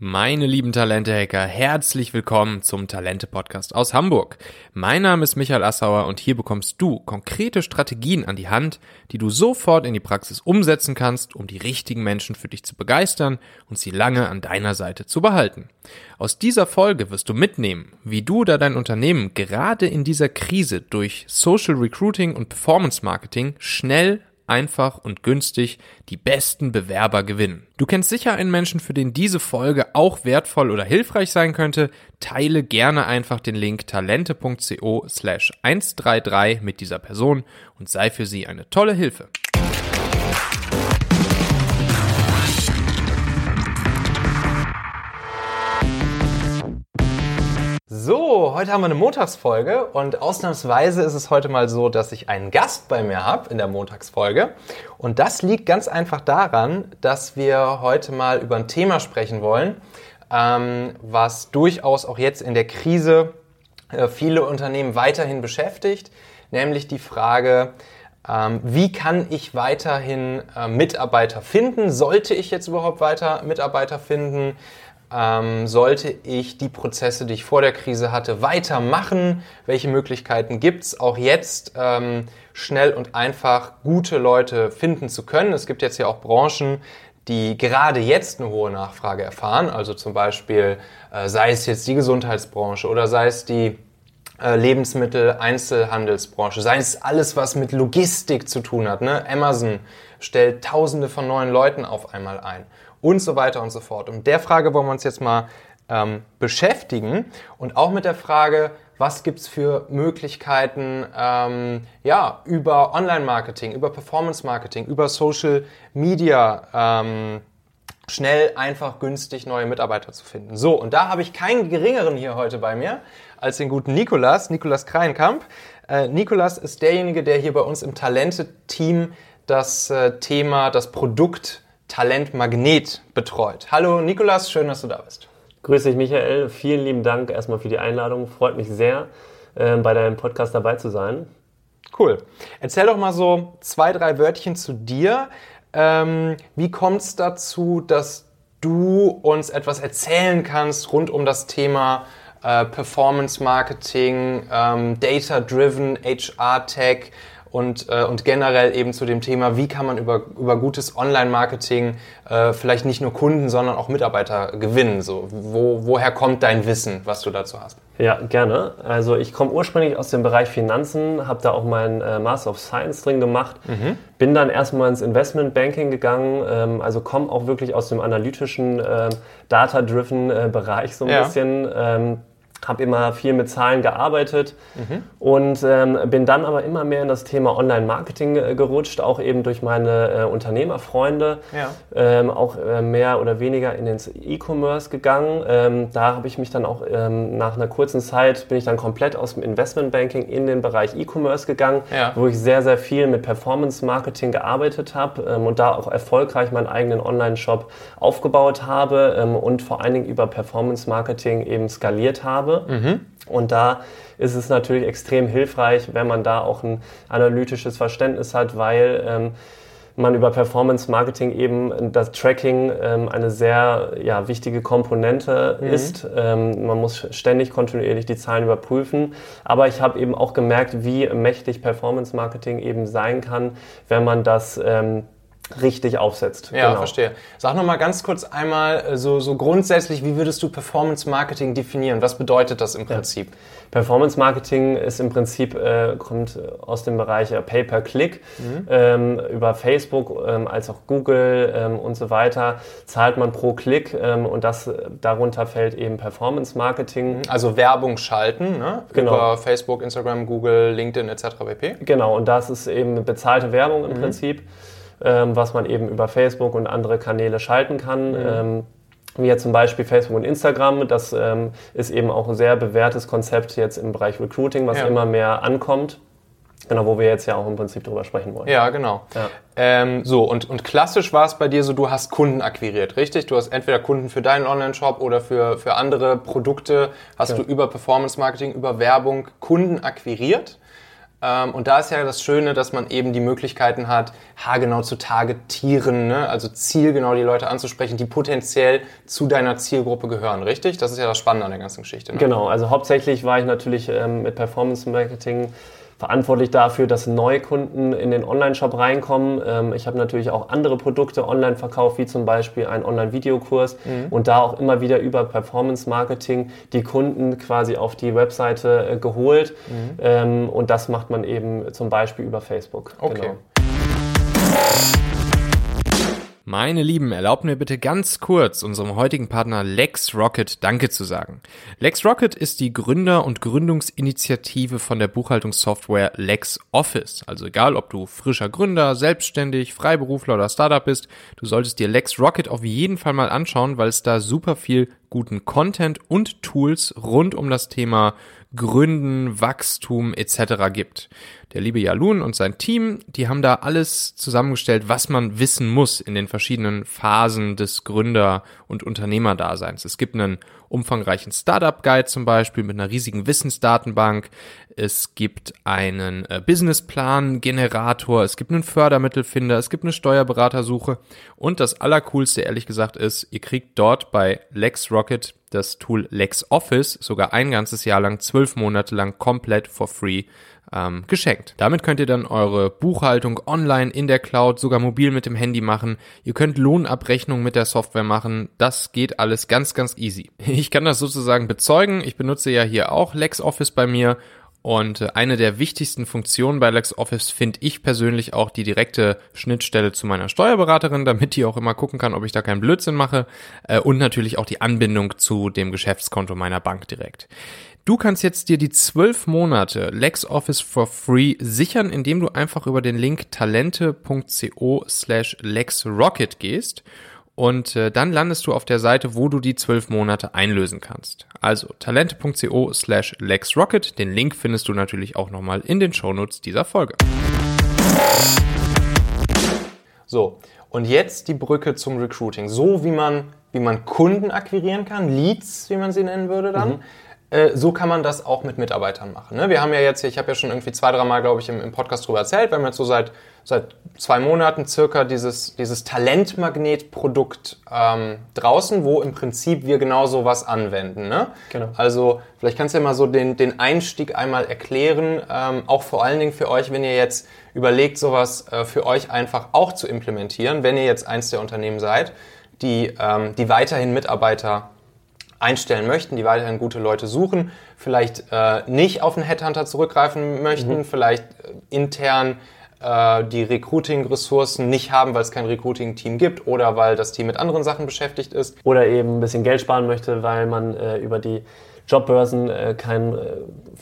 Meine lieben Talente-Hacker, herzlich willkommen zum Talente-Podcast aus Hamburg. Mein Name ist Michael Assauer und hier bekommst du konkrete Strategien an die Hand, die du sofort in die Praxis umsetzen kannst, um die richtigen Menschen für dich zu begeistern und sie lange an deiner Seite zu behalten. Aus dieser Folge wirst du mitnehmen, wie du oder dein Unternehmen gerade in dieser Krise durch Social Recruiting und Performance Marketing schnell einfach und günstig die besten Bewerber gewinnen. Du kennst sicher einen Menschen, für den diese Folge auch wertvoll oder hilfreich sein könnte. Teile gerne einfach den Link talente.co slash 133 mit dieser Person und sei für sie eine tolle Hilfe. Heute haben wir eine Montagsfolge und ausnahmsweise ist es heute mal so, dass ich einen Gast bei mir habe in der Montagsfolge. Und das liegt ganz einfach daran, dass wir heute mal über ein Thema sprechen wollen, ähm, was durchaus auch jetzt in der Krise äh, viele Unternehmen weiterhin beschäftigt, nämlich die Frage, ähm, wie kann ich weiterhin äh, Mitarbeiter finden? Sollte ich jetzt überhaupt weiter Mitarbeiter finden? Ähm, sollte ich die Prozesse, die ich vor der Krise hatte, weitermachen? Welche Möglichkeiten gibt es auch jetzt, ähm, schnell und einfach gute Leute finden zu können? Es gibt jetzt ja auch Branchen, die gerade jetzt eine hohe Nachfrage erfahren. Also zum Beispiel, äh, sei es jetzt die Gesundheitsbranche oder sei es die äh, Lebensmittel-Einzelhandelsbranche, sei es alles, was mit Logistik zu tun hat. Ne? Amazon stellt Tausende von neuen Leuten auf einmal ein und so weiter und so fort. Und der Frage wollen wir uns jetzt mal ähm, beschäftigen und auch mit der Frage, was gibt es für Möglichkeiten ähm, ja, über Online-Marketing, über Performance-Marketing, über Social Media ähm, schnell, einfach, günstig neue Mitarbeiter zu finden. So, und da habe ich keinen geringeren hier heute bei mir als den guten Nikolas, Nikolas Kreinkamp. Äh, Nikolas ist derjenige, der hier bei uns im Talente-Team das äh, Thema, das Produkt Talentmagnet betreut. Hallo Nikolas, schön, dass du da bist. Grüß dich Michael, vielen lieben Dank erstmal für die Einladung. Freut mich sehr, äh, bei deinem Podcast dabei zu sein. Cool. Erzähl doch mal so zwei, drei Wörtchen zu dir. Ähm, wie kommt es dazu, dass du uns etwas erzählen kannst rund um das Thema äh, Performance Marketing, ähm, Data Driven HR Tech? Und, äh, und generell eben zu dem Thema, wie kann man über, über gutes Online-Marketing äh, vielleicht nicht nur Kunden, sondern auch Mitarbeiter gewinnen. So, wo, woher kommt dein Wissen, was du dazu hast? Ja, gerne. Also ich komme ursprünglich aus dem Bereich Finanzen, habe da auch meinen äh, Master of Science drin gemacht, mhm. bin dann erstmal ins Investment Banking gegangen, ähm, also komme auch wirklich aus dem analytischen, äh, data-driven äh, Bereich so ein ja. bisschen. Ähm, habe immer viel mit Zahlen gearbeitet mhm. und ähm, bin dann aber immer mehr in das Thema Online-Marketing äh, gerutscht, auch eben durch meine äh, Unternehmerfreunde, ja. ähm, auch äh, mehr oder weniger in den E-Commerce gegangen. Ähm, da habe ich mich dann auch ähm, nach einer kurzen Zeit, bin ich dann komplett aus dem Investmentbanking in den Bereich E-Commerce gegangen, ja. wo ich sehr, sehr viel mit Performance-Marketing gearbeitet habe ähm, und da auch erfolgreich meinen eigenen Online-Shop aufgebaut habe ähm, und vor allen Dingen über Performance-Marketing eben skaliert habe habe. Mhm. Und da ist es natürlich extrem hilfreich, wenn man da auch ein analytisches Verständnis hat, weil ähm, man über Performance Marketing eben das Tracking ähm, eine sehr ja, wichtige Komponente mhm. ist. Ähm, man muss ständig kontinuierlich die Zahlen überprüfen. Aber ich habe eben auch gemerkt, wie mächtig Performance Marketing eben sein kann, wenn man das ähm, richtig aufsetzt. Ja, genau. verstehe. Sag noch mal ganz kurz einmal äh, so, so grundsätzlich, wie würdest du Performance Marketing definieren? Was bedeutet das im Prinzip? Ja. Performance Marketing ist im Prinzip äh, kommt aus dem Bereich äh, Pay per Click mhm. ähm, über Facebook ähm, als auch Google ähm, und so weiter zahlt man pro Klick ähm, und das darunter fällt eben Performance Marketing. Mhm. Also Werbung schalten ne? genau. über Facebook, Instagram, Google, LinkedIn etc. pp. Genau und das ist eben bezahlte Werbung im mhm. Prinzip ähm, was man eben über Facebook und andere Kanäle schalten kann. Mhm. Ähm, wie jetzt zum Beispiel Facebook und Instagram. Das ähm, ist eben auch ein sehr bewährtes Konzept jetzt im Bereich Recruiting, was ja. immer mehr ankommt. Genau, wo wir jetzt ja auch im Prinzip drüber sprechen wollen. Ja, genau. Ja. Ähm, so, und, und klassisch war es bei dir so, du hast Kunden akquiriert, richtig? Du hast entweder Kunden für deinen Online-Shop oder für, für andere Produkte, hast ja. du über Performance-Marketing, über Werbung Kunden akquiriert. Ähm, und da ist ja das Schöne, dass man eben die Möglichkeiten hat, haargenau zu targetieren, ne? also zielgenau die Leute anzusprechen, die potenziell zu deiner Zielgruppe gehören, richtig? Das ist ja das Spannende an der ganzen Geschichte. Ne? Genau, also hauptsächlich war ich natürlich ähm, mit Performance Marketing verantwortlich dafür, dass Neukunden in den Online-Shop reinkommen. Ähm, ich habe natürlich auch andere Produkte online verkauft, wie zum Beispiel einen Online-Videokurs mhm. und da auch immer wieder über Performance-Marketing die Kunden quasi auf die Webseite äh, geholt. Mhm. Ähm, und das macht man eben zum Beispiel über Facebook. Okay. Genau. Meine Lieben, erlaubt mir bitte ganz kurz unserem heutigen Partner LexRocket Danke zu sagen. LexRocket ist die Gründer- und Gründungsinitiative von der Buchhaltungssoftware LexOffice. Also egal, ob du frischer Gründer, selbstständig, Freiberufler oder Startup bist, du solltest dir LexRocket auf jeden Fall mal anschauen, weil es da super viel guten Content und Tools rund um das Thema Gründen, Wachstum etc. gibt. Der liebe Jalun und sein Team, die haben da alles zusammengestellt, was man wissen muss in den verschiedenen Phasen des Gründer- und Unternehmerdaseins. Es gibt einen umfangreichen Startup-Guide zum Beispiel mit einer riesigen Wissensdatenbank. Es gibt einen äh, Businessplan-Generator, es gibt einen Fördermittelfinder, es gibt eine Steuerberatersuche. Und das Allercoolste, ehrlich gesagt, ist, ihr kriegt dort bei LexRocket das Tool LexOffice sogar ein ganzes Jahr lang, zwölf Monate lang komplett for free ähm, geschenkt. Damit könnt ihr dann eure Buchhaltung online in der Cloud, sogar mobil mit dem Handy machen. Ihr könnt Lohnabrechnung mit der Software machen. Das geht alles ganz, ganz easy. Ich kann das sozusagen bezeugen. Ich benutze ja hier auch LexOffice bei mir und äh, eine der wichtigsten Funktionen bei LexOffice finde ich persönlich auch die direkte Schnittstelle zu meiner Steuerberaterin, damit die auch immer gucken kann, ob ich da keinen Blödsinn mache. Äh, und natürlich auch die Anbindung zu dem Geschäftskonto meiner Bank direkt. Du kannst jetzt dir die zwölf Monate LexOffice for free sichern, indem du einfach über den Link talente.co slash LexRocket gehst und äh, dann landest du auf der Seite, wo du die zwölf Monate einlösen kannst. Also talente.co slash LexRocket. Den Link findest du natürlich auch nochmal in den Shownotes dieser Folge. So, und jetzt die Brücke zum Recruiting. So wie man, wie man Kunden akquirieren kann, Leads, wie man sie nennen würde dann. Mhm so kann man das auch mit Mitarbeitern machen. Ne? Wir haben ja jetzt hier, ich habe ja schon irgendwie zwei, dreimal, glaube ich, im, im, Podcast drüber erzählt, wir haben jetzt so seit, seit zwei Monaten circa dieses, dieses Talentmagnet-Produkt ähm, draußen, wo im Prinzip wir genau so was anwenden. Ne? Genau. Also vielleicht kannst du ja mal so den, den Einstieg einmal erklären, ähm, auch vor allen Dingen für euch, wenn ihr jetzt überlegt, sowas äh, für euch einfach auch zu implementieren, wenn ihr jetzt eins der Unternehmen seid, die, ähm, die weiterhin Mitarbeiter einstellen möchten, die weiterhin gute Leute suchen, vielleicht äh, nicht auf einen Headhunter zurückgreifen möchten, mhm. vielleicht äh, intern äh, die Recruiting-Ressourcen nicht haben, weil es kein Recruiting-Team gibt oder weil das Team mit anderen Sachen beschäftigt ist. Oder eben ein bisschen Geld sparen möchte, weil man äh, über die Jobbörsen äh, kein äh,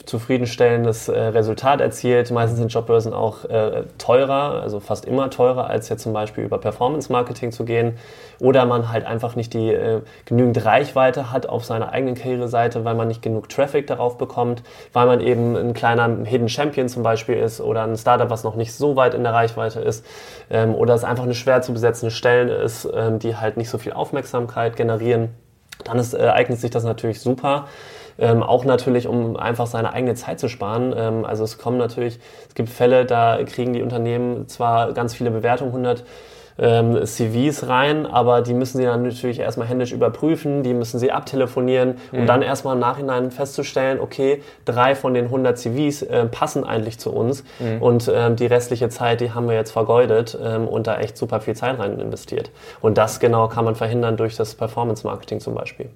zufriedenstellendes äh, Resultat erzielt. Meistens sind Jobbörsen auch äh, teurer, also fast immer teurer, als jetzt zum Beispiel über Performance-Marketing zu gehen. Oder man halt einfach nicht die äh, genügend Reichweite hat auf seiner eigenen Karriereseite, weil man nicht genug Traffic darauf bekommt, weil man eben ein kleiner Hidden Champion zum Beispiel ist oder ein Startup, was noch nicht so weit in der Reichweite ist. Ähm, oder es einfach eine schwer zu besetzende Stelle ist, ähm, die halt nicht so viel Aufmerksamkeit generieren dann ist, äh, eignet sich das natürlich super. Ähm, auch natürlich, um einfach seine eigene Zeit zu sparen. Ähm, also es kommen natürlich, es gibt Fälle, da kriegen die Unternehmen zwar ganz viele Bewertungen, 100 ähm, CVs rein, aber die müssen sie dann natürlich erstmal händisch überprüfen, die müssen sie abtelefonieren, um mhm. dann erstmal im Nachhinein festzustellen, okay, drei von den 100 CVs äh, passen eigentlich zu uns mhm. und ähm, die restliche Zeit, die haben wir jetzt vergeudet ähm, und da echt super viel Zeit rein investiert. Und das genau kann man verhindern durch das Performance Marketing zum Beispiel.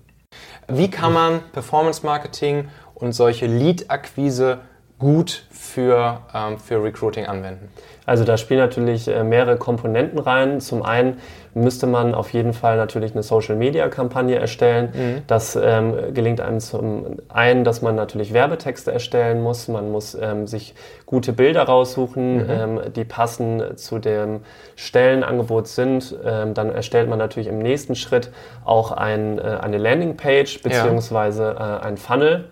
Wie kann man Performance Marketing und solche Lead-Akquise gut für, ähm, für Recruiting anwenden? Also da spielen natürlich äh, mehrere Komponenten rein. Zum einen müsste man auf jeden Fall natürlich eine Social-Media-Kampagne erstellen. Mhm. Das ähm, gelingt einem zum einen, dass man natürlich Werbetexte erstellen muss. Man muss ähm, sich gute Bilder raussuchen, mhm. ähm, die passend zu dem Stellenangebot sind. Ähm, dann erstellt man natürlich im nächsten Schritt auch ein, äh, eine Landingpage beziehungsweise äh, ein Funnel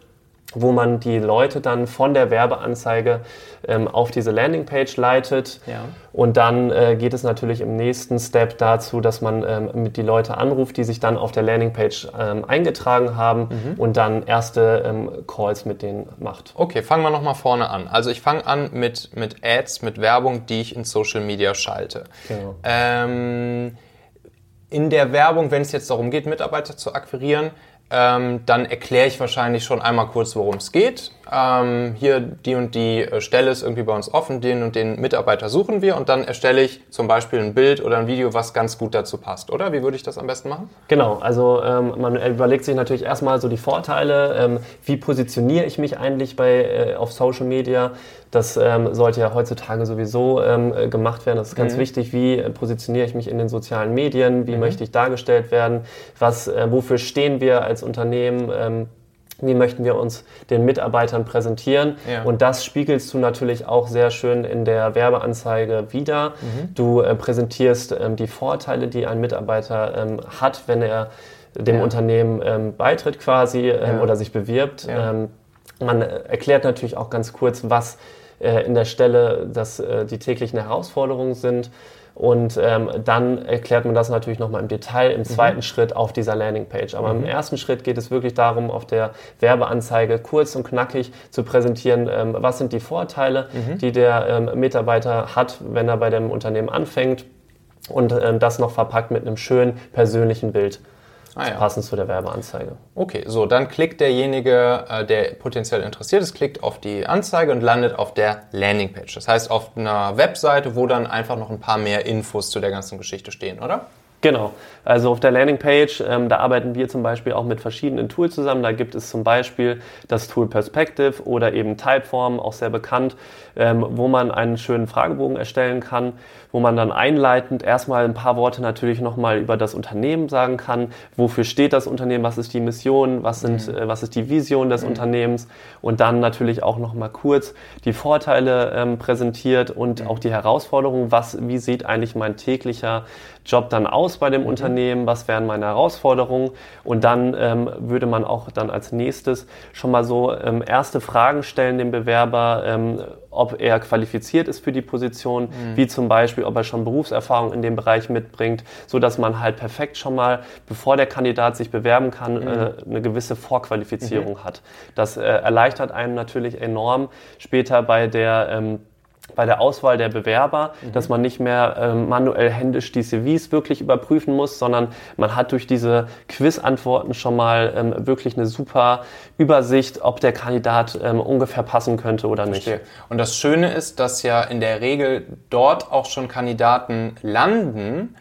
wo man die Leute dann von der Werbeanzeige ähm, auf diese Landingpage leitet. Ja. Und dann äh, geht es natürlich im nächsten Step dazu, dass man ähm, mit die Leute anruft, die sich dann auf der Landingpage ähm, eingetragen haben Mhm. und dann erste ähm, Calls mit denen macht. Okay, fangen wir nochmal vorne an. Also ich fange an mit, mit Ads, mit Werbung, die ich in Social Media schalte. Genau. Ähm, in der Werbung, wenn es jetzt darum geht, Mitarbeiter zu akquirieren, ähm, dann erkläre ich wahrscheinlich schon einmal kurz, worum es geht. Ähm, hier die und die äh, Stelle ist irgendwie bei uns offen, den und den Mitarbeiter suchen wir und dann erstelle ich zum Beispiel ein Bild oder ein Video, was ganz gut dazu passt, oder? Wie würde ich das am besten machen? Genau, also ähm, man überlegt sich natürlich erstmal so die Vorteile, ähm, wie positioniere ich mich eigentlich bei, äh, auf Social Media. Das ähm, sollte ja heutzutage sowieso ähm, äh, gemacht werden. Das ist ganz wichtig, wie äh, positioniere ich mich in den sozialen Medien, wie möchte ich dargestellt werden, was, äh, wofür stehen wir als Unternehmen. Ähm, wie möchten wir uns den Mitarbeitern präsentieren? Ja. Und das spiegelst du natürlich auch sehr schön in der Werbeanzeige wieder. Du äh, präsentierst ähm, die Vorteile, die ein Mitarbeiter ähm, hat, wenn er dem Ja. Unternehmen ähm, beitritt quasi ähm, Ja. oder sich bewirbt. Ähm, man äh, erklärt natürlich auch ganz kurz, was äh, in der Stelle dass, äh, die täglichen Herausforderungen sind. Und ähm, dann erklärt man das natürlich nochmal im Detail im zweiten Schritt auf dieser Landingpage. Aber im ersten Schritt geht es wirklich darum, auf der Werbeanzeige kurz und knackig zu präsentieren, ähm, was sind die Vorteile, die der ähm, Mitarbeiter hat, wenn er bei dem Unternehmen anfängt. Und ähm, das noch verpackt mit einem schönen persönlichen Bild, Ah, ja. passend zu der Werbeanzeige. Okay, so, dann klickt derjenige, äh, der potenziell interessiert ist, klickt auf die Anzeige und landet auf der Landingpage. Das heißt, auf einer Webseite, wo dann einfach noch ein paar mehr Infos zu der ganzen Geschichte stehen, oder? Genau. Also auf der Landingpage, ähm, da arbeiten wir zum Beispiel auch mit verschiedenen Tools zusammen. Da gibt es zum Beispiel das Tool Perspective oder eben Typeform, auch sehr bekannt, ähm, wo man einen schönen Fragebogen erstellen kann, wo man dann einleitend erstmal ein paar Worte natürlich nochmal über das Unternehmen sagen kann. Wofür steht das Unternehmen? Was ist die Mission? Was, sind, äh, was ist die Vision des Unternehmens? Und dann natürlich auch nochmal kurz die Vorteile ähm, präsentiert und auch die Herausforderungen. Was, wie sieht eigentlich mein täglicher Job dann aus bei dem Unternehmen? Was wären meine Herausforderungen? Und dann ähm, würde man auch dann als nächstes schon mal so ähm, erste Fragen stellen dem Bewerber, ähm, ob er qualifiziert ist für die Position, wie zum Beispiel, ob er schon Berufserfahrung in dem Bereich mitbringt, so dass man halt perfekt schon mal, bevor der Kandidat sich bewerben kann, äh, eine gewisse Vorqualifizierung hat. Das äh, erleichtert einem natürlich enorm später bei der ähm, bei der Auswahl der Bewerber, dass man nicht mehr ähm, manuell händisch die CVs wirklich überprüfen muss, sondern man hat durch diese Quiz-Antworten schon mal ähm, wirklich eine super Übersicht, ob der Kandidat ähm, ungefähr passen könnte oder nicht. Verstehe. Und das Schöne ist, dass ja in der Regel dort auch schon Kandidaten landen,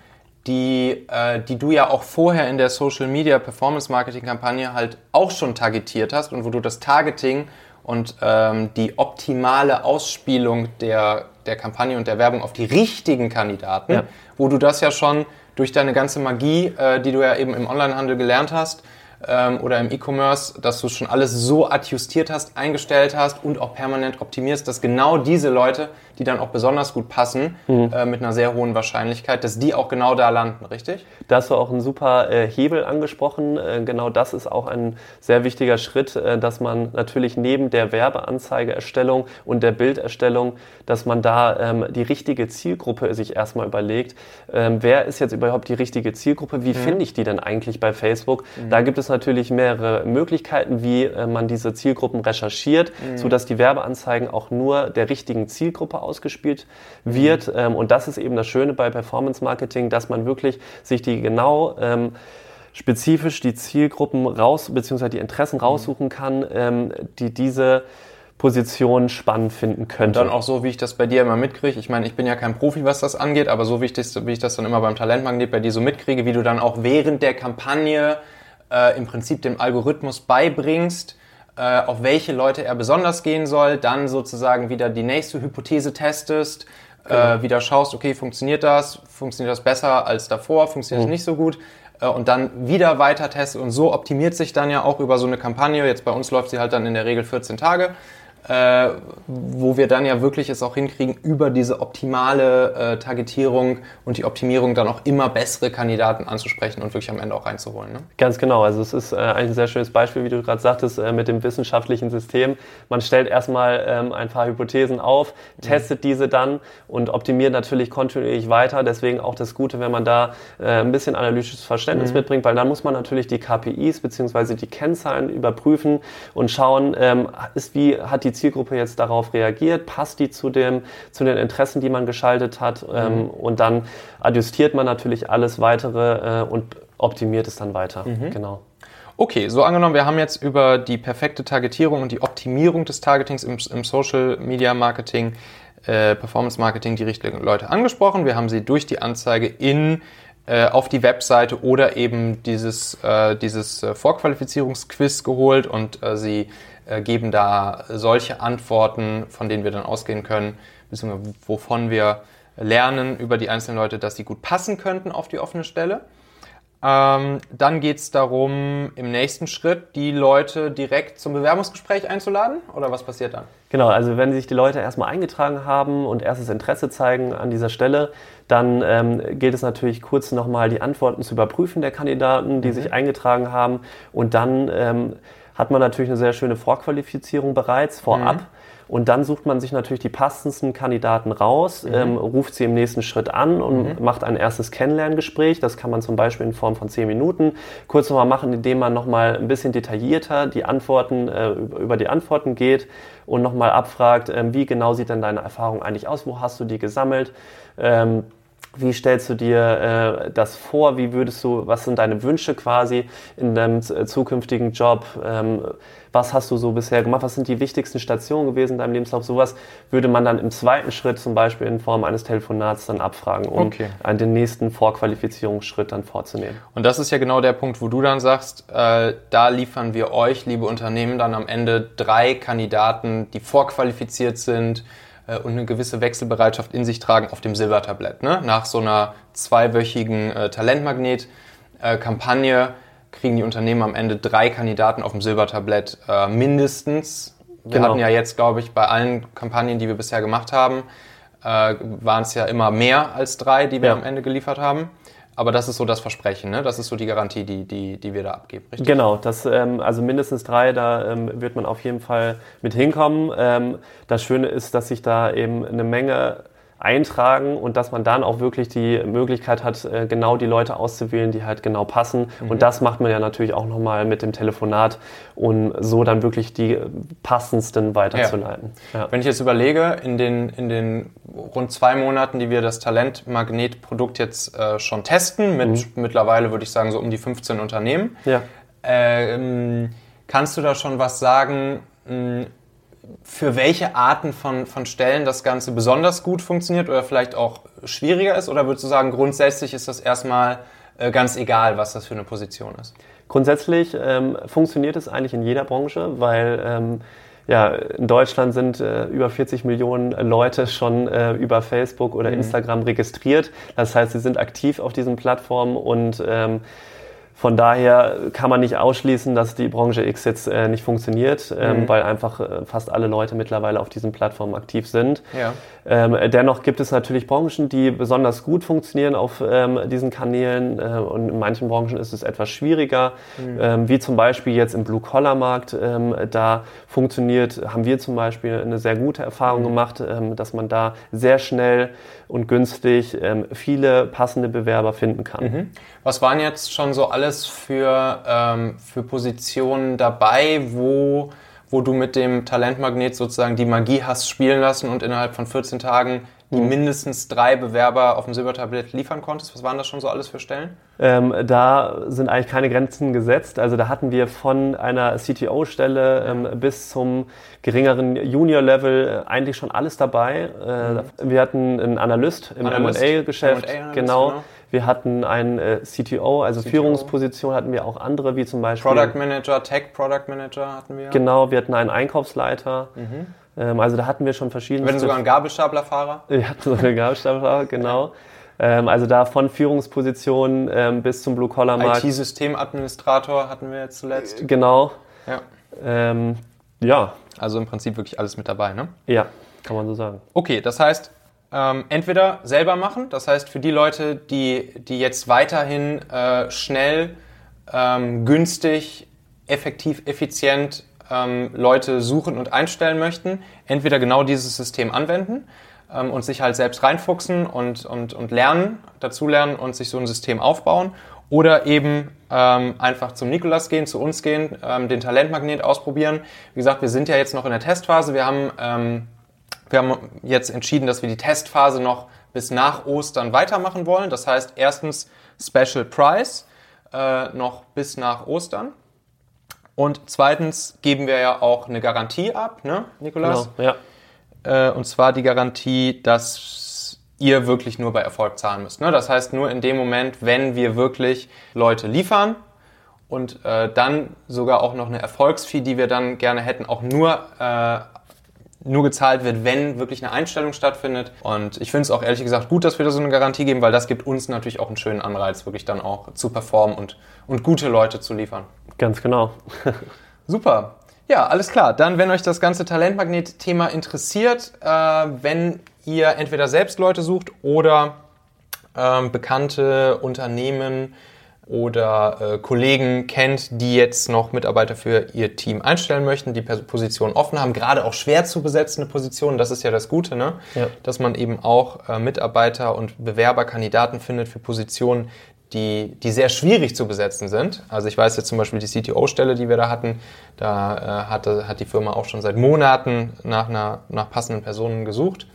die, äh, die du ja auch vorher in der Social Media Performance Marketing Kampagne halt auch schon targetiert hast und wo du das Targeting und ähm, die optimale Ausspielung der, der Kampagne und der Werbung auf die richtigen Kandidaten, Ja. wo du das ja schon durch deine ganze Magie, äh, die du ja eben im Onlinehandel gelernt hast, ähm, oder im E-Commerce, dass du schon alles so adjustiert hast, eingestellt hast und auch permanent optimierst, dass genau diese Leute, die dann auch besonders gut passen, äh, mit einer sehr hohen Wahrscheinlichkeit, dass die auch genau da landen, richtig? Da hast du auch einen super äh, Hebel angesprochen. Äh, genau das ist auch ein sehr wichtiger Schritt, äh, dass man natürlich neben der Werbeanzeigeerstellung und der Bilderstellung, dass man da ähm, die richtige Zielgruppe sich erstmal überlegt. Ähm, wer ist jetzt überhaupt die richtige Zielgruppe? Wie finde ich die denn eigentlich bei Facebook? Da gibt es natürlich mehrere Möglichkeiten, wie äh, man diese Zielgruppen recherchiert, sodass die Werbeanzeigen auch nur der richtigen Zielgruppe ausgespielt wird. Ähm, und das ist eben das Schöne bei Performance Marketing, dass man wirklich sich die genau ähm, spezifisch die Zielgruppen raus, beziehungsweise die Interessen raussuchen kann, ähm, die diese Position spannend finden könnte. Dann auch so, wie ich das bei dir immer mitkriege. Ich meine, ich bin ja kein Profi, was das angeht, aber so wie ich das, wie ich das dann immer beim Talentmagnet bei dir so mitkriege, wie du dann auch während der Kampagne äh, im Prinzip dem Algorithmus beibringst, äh, auf welche Leute er besonders gehen soll, dann sozusagen wieder die nächste Hypothese testest, äh, wieder schaust, okay, funktioniert das, funktioniert das besser als davor, funktioniert es nicht so gut? Äh, und dann wieder weiter testet und so optimiert sich dann ja auch über so eine Kampagne, jetzt bei uns läuft sie halt dann in der Regel 14 Tage, äh, wo wir dann ja wirklich es auch hinkriegen, über diese optimale äh, Targetierung und die Optimierung dann auch immer bessere Kandidaten anzusprechen und wirklich am Ende auch reinzuholen. Ne? Ganz genau. Also es ist äh, ein sehr schönes Beispiel, wie du gerade sagtest, äh, mit dem wissenschaftlichen System. Man stellt erstmal ähm, ein paar Hypothesen auf, testet mhm. diese dann und optimiert natürlich kontinuierlich weiter. Deswegen auch das Gute, wenn man da äh, ein bisschen analytisches Verständnis mhm. mitbringt, weil dann muss man natürlich die KPIs bzw. die Kennzahlen überprüfen und schauen, ähm, ist wie hat die Zielgruppe jetzt darauf reagiert? Passt die zu, dem, zu den Interessen, die man geschaltet hat? Mhm. Ähm, und dann adjustiert man natürlich alles weitere äh, und optimiert es dann weiter. Mhm. Genau. Okay, so angenommen, wir haben jetzt über die perfekte Targetierung und die Optimierung des Targetings im, im Social Media Marketing, äh, Performance Marketing die richtigen Leute angesprochen. Wir haben sie durch die Anzeige in äh, auf die Webseite oder eben dieses, äh, dieses äh, Vorqualifizierungsquiz geholt und äh, sie äh, geben da solche Antworten, von denen wir dann ausgehen können, beziehungsweise wovon wir lernen über die einzelnen Leute, dass sie gut passen könnten auf die offene Stelle. Ähm, dann geht es darum, im nächsten Schritt die Leute direkt zum Bewerbungsgespräch einzuladen oder was passiert dann? Genau, also wenn sich die Leute erstmal eingetragen haben und erstes Interesse zeigen an dieser Stelle, dann ähm, gilt es natürlich kurz nochmal die Antworten zu überprüfen der Kandidaten, die mhm. sich eingetragen haben und dann ähm, hat man natürlich eine sehr schöne Vorqualifizierung bereits vorab. Mhm. Und dann sucht man sich natürlich die passendsten Kandidaten raus, mhm. ähm, ruft sie im nächsten Schritt an und mhm. macht ein erstes Kennenlerngespräch. Das kann man zum Beispiel in Form von zehn Minuten kurz nochmal machen, indem man nochmal ein bisschen detaillierter die Antworten, äh, über die Antworten geht und nochmal abfragt, äh, wie genau sieht denn deine Erfahrung eigentlich aus, wo hast du die gesammelt. Ähm, wie stellst du dir äh, das vor? Wie würdest du, was sind deine Wünsche quasi in deinem äh, zukünftigen Job? Ähm, was hast du so bisher gemacht? Was sind die wichtigsten Stationen gewesen in deinem Lebenslauf? Sowas würde man dann im zweiten Schritt zum Beispiel in Form eines Telefonats dann abfragen, um okay. den nächsten Vorqualifizierungsschritt dann vorzunehmen. Und das ist ja genau der Punkt, wo du dann sagst, äh, da liefern wir euch, liebe Unternehmen, dann am Ende drei Kandidaten, die vorqualifiziert sind, äh, und eine gewisse Wechselbereitschaft in sich tragen auf dem Silbertablett. Ne? Nach so einer zweiwöchigen äh, Talentmagnet-Kampagne kriegen die Unternehmen am Ende drei Kandidaten auf dem Silbertablett äh, mindestens. Wir genau. hatten ja jetzt, glaube ich, bei allen Kampagnen, die wir bisher gemacht haben, äh, waren es ja immer mehr als drei, die wir ja. am Ende geliefert haben. Aber das ist so das Versprechen, ne? Das ist so die Garantie, die, die, die wir da abgeben, richtig? Genau, das, ähm, also mindestens drei, da ähm, wird man auf jeden Fall mit hinkommen. Ähm, das Schöne ist, dass sich da eben eine Menge eintragen und dass man dann auch wirklich die Möglichkeit hat, äh, genau die Leute auszuwählen, die halt genau passen. Mhm. Und das macht man ja natürlich auch nochmal mit dem Telefonat, um so dann wirklich die passendsten weiterzuleiten. Ja. Ja. Wenn ich jetzt überlege, in den, in den rund zwei Monaten, die wir das Talentmagnet-Produkt jetzt äh, schon testen, mit mhm. mittlerweile würde ich sagen so um die 15 Unternehmen, ja. ähm, kannst du da schon was sagen, mh, für welche Arten von, von Stellen das Ganze besonders gut funktioniert oder vielleicht auch schwieriger ist? Oder würdest du sagen, grundsätzlich ist das erstmal äh, ganz egal, was das für eine Position ist? Grundsätzlich ähm, funktioniert es eigentlich in jeder Branche, weil ähm, ja, in Deutschland sind äh, über 40 Millionen Leute schon äh, über Facebook oder mhm. Instagram registriert. Das heißt, sie sind aktiv auf diesen Plattformen und ähm, von daher kann man nicht ausschließen, dass die Branche X jetzt äh, nicht funktioniert, ähm, mhm. weil einfach äh, fast alle Leute mittlerweile auf diesen Plattformen aktiv sind. Ja. Ähm, dennoch gibt es natürlich Branchen, die besonders gut funktionieren auf ähm, diesen Kanälen äh, und in manchen Branchen ist es etwas schwieriger, mhm. Ähm, wie zum Beispiel jetzt im Blue-Collar-Markt. Ähm, da funktioniert, haben wir zum Beispiel eine sehr gute Erfahrung mhm. gemacht, ähm, dass man da sehr schnell und günstig viele passende Bewerber finden kann. Mhm. Was waren jetzt schon so alles für, für Positionen dabei, wo wo du mit dem Talentmagnet sozusagen die Magie hast spielen lassen und innerhalb von 14 Tagen die mhm. mindestens drei Bewerber auf dem Silbertablett liefern konntest? Was waren das schon so alles für Stellen? Ähm, da sind eigentlich keine Grenzen gesetzt. Also da hatten wir von einer CTO-Stelle ähm, bis zum geringeren Junior-Level äh, eigentlich schon alles dabei. Äh, mhm. Wir hatten einen Analyst im M&A-Geschäft, genau. genau. Wir hatten einen äh, CTO, also CTO. Führungsposition hatten wir auch andere, wie zum Beispiel. Product Manager, Tech Product Manager hatten wir. Genau, wir hatten einen Einkaufsleiter. Mhm. Ähm, also da hatten wir schon verschiedene. Wir hatten sogar einen Gabelstaplerfahrer. Wir hatten sogar einen Gabelstaplerfahrer, genau. Ähm, also da von Führungspositionen ähm, bis zum Blue-Collar-Markt. IT-Systemadministrator hatten wir jetzt zuletzt. Genau. Ja. Ähm, Ja, Also im Prinzip wirklich alles mit dabei, ne? ja, kann man so sagen. Okay, das heißt, ähm, entweder selber machen, das heißt für die Leute, die, die jetzt weiterhin äh, schnell, ähm, günstig, effektiv, effizient ähm, Leute suchen und einstellen möchten, entweder genau dieses System anwenden ähm, und sich halt selbst reinfuchsen und, und, und lernen, dazulernen und sich so ein System aufbauen. Oder eben ähm, einfach zum Nikolas gehen, zu uns gehen, ähm, den Talentmagnet ausprobieren. Wie gesagt, wir sind ja jetzt noch in der Testphase. Wir haben ähm, wir haben jetzt entschieden, dass wir die Testphase noch bis nach Ostern weitermachen wollen. Das heißt, erstens Special Price äh, noch bis nach Ostern. Und zweitens geben wir ja auch eine Garantie ab, ne, Nikolas? Genau, ja. Äh, und zwar die Garantie, dass ihr wirklich nur bei Erfolg zahlen müsst. Ne? Das heißt, nur in dem Moment, wenn wir wirklich Leute liefern und äh, dann sogar auch noch eine Erfolgsfee, die wir dann gerne hätten, auch nur äh, nur gezahlt wird, wenn wirklich eine Einstellung stattfindet. Und ich finde es auch ehrlich gesagt gut, dass wir da so eine Garantie geben, weil das gibt uns natürlich auch einen schönen Anreiz, wirklich dann auch zu performen und, und gute Leute zu liefern. Ganz genau. Super. Ja, alles klar. Dann, wenn euch das ganze Talentmagnet-Thema interessiert, äh, wenn ihr entweder selbst Leute sucht oder ähm, bekannte Unternehmen oder äh, Kollegen kennt, die jetzt noch Mitarbeiter für ihr Team einstellen möchten, die Positionen offen haben, gerade auch schwer zu besetzende Positionen, das ist ja das Gute, ne? Ja. dass man eben auch äh, Mitarbeiter und Bewerber, Kandidaten findet für Positionen, die, die sehr schwierig zu besetzen sind. Also ich weiß jetzt zum Beispiel die CTO-Stelle, die wir da hatten, da äh, hatte, hat die Firma auch schon seit Monaten nach, einer, nach passenden Personen gesucht.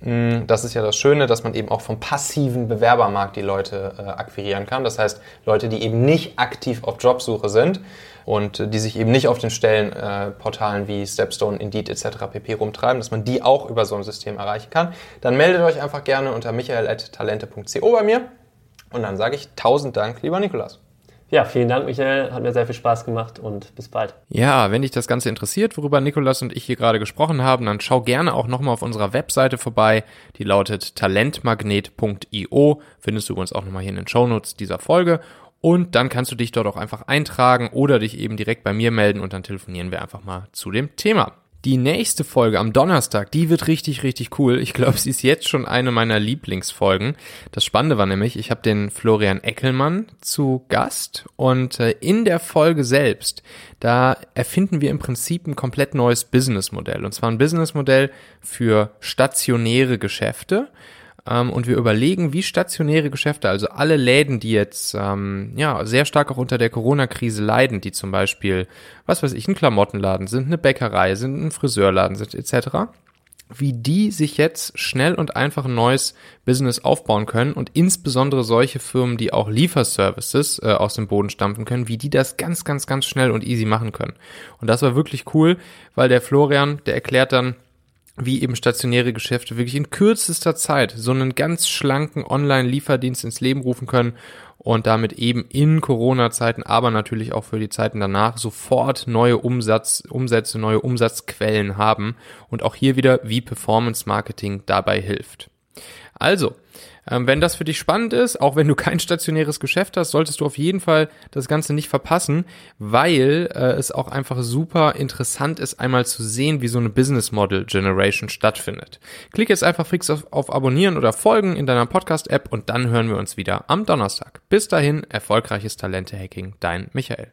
Mm, Das ist ja das Schöne, dass man eben auch vom passiven Bewerbermarkt die Leute äh, akquirieren kann. Das heißt, Leute, die eben nicht aktiv auf Jobsuche sind und äh, die sich eben nicht auf den Stellenportalen äh, wie Stepstone, Indeed etc. pp. rumtreiben, dass man die auch über so ein System erreichen kann. Dann meldet euch einfach gerne unter michael.talente.co bei mir. Und dann sage ich tausend Dank, lieber Nikolas. Ja, vielen Dank, Michael. Hat mir sehr viel Spaß gemacht und bis bald. Ja, wenn dich das Ganze interessiert, worüber Nikolas und ich hier gerade gesprochen haben, dann schau gerne auch nochmal auf unserer Webseite vorbei. Die lautet talentmagnet.io. Findest du übrigens auch nochmal hier in den Shownotes dieser Folge. Und dann kannst du dich dort auch einfach eintragen oder dich eben direkt bei mir melden und dann telefonieren wir einfach mal zu dem Thema. Die nächste Folge am Donnerstag, die wird richtig, richtig cool. Ich glaube, sie ist jetzt schon eine meiner Lieblingsfolgen. Das Spannende war nämlich, ich habe den Florian Eckelmann zu Gast und äh, in der Folge selbst, da erfinden wir im Prinzip ein komplett neues Businessmodell. Und zwar ein Businessmodell für stationäre Geschäfte ähm, und wir überlegen, wie stationäre Geschäfte, also alle Läden, die jetzt ähm, ja sehr stark auch unter der Corona-Krise leiden, die zum Beispiel, was weiß ich, ein Klamottenladen sind, eine Bäckerei sind, ein Friseurladen sind, etc., wie die sich jetzt schnell und einfach ein neues Business aufbauen können und insbesondere solche Firmen, die auch Lieferservices äh, aus dem Boden stampfen können, wie die das ganz, ganz, ganz schnell und easy machen können. Und das war wirklich cool, weil der Florian, der erklärt dann, wie eben stationäre Geschäfte wirklich in kürzester Zeit so einen ganz schlanken Online-Lieferdienst ins Leben rufen können und damit eben in Corona-Zeiten, aber natürlich auch für die Zeiten danach sofort neue Umsatz, Umsätze, neue Umsatzquellen haben und auch hier wieder, wie Performance Marketing dabei hilft. Also, ähm, wenn das für dich spannend ist, auch wenn du kein stationäres Geschäft hast, solltest du auf jeden Fall das Ganze nicht verpassen, weil äh, es auch einfach super interessant ist, einmal zu sehen, wie so eine Business Model Generation stattfindet. Klick jetzt einfach fix auf, auf Abonnieren oder Folgen in deiner Podcast-App und dann hören wir uns wieder am Donnerstag. Bis dahin, erfolgreiches Talente-Hacking, dein Michael.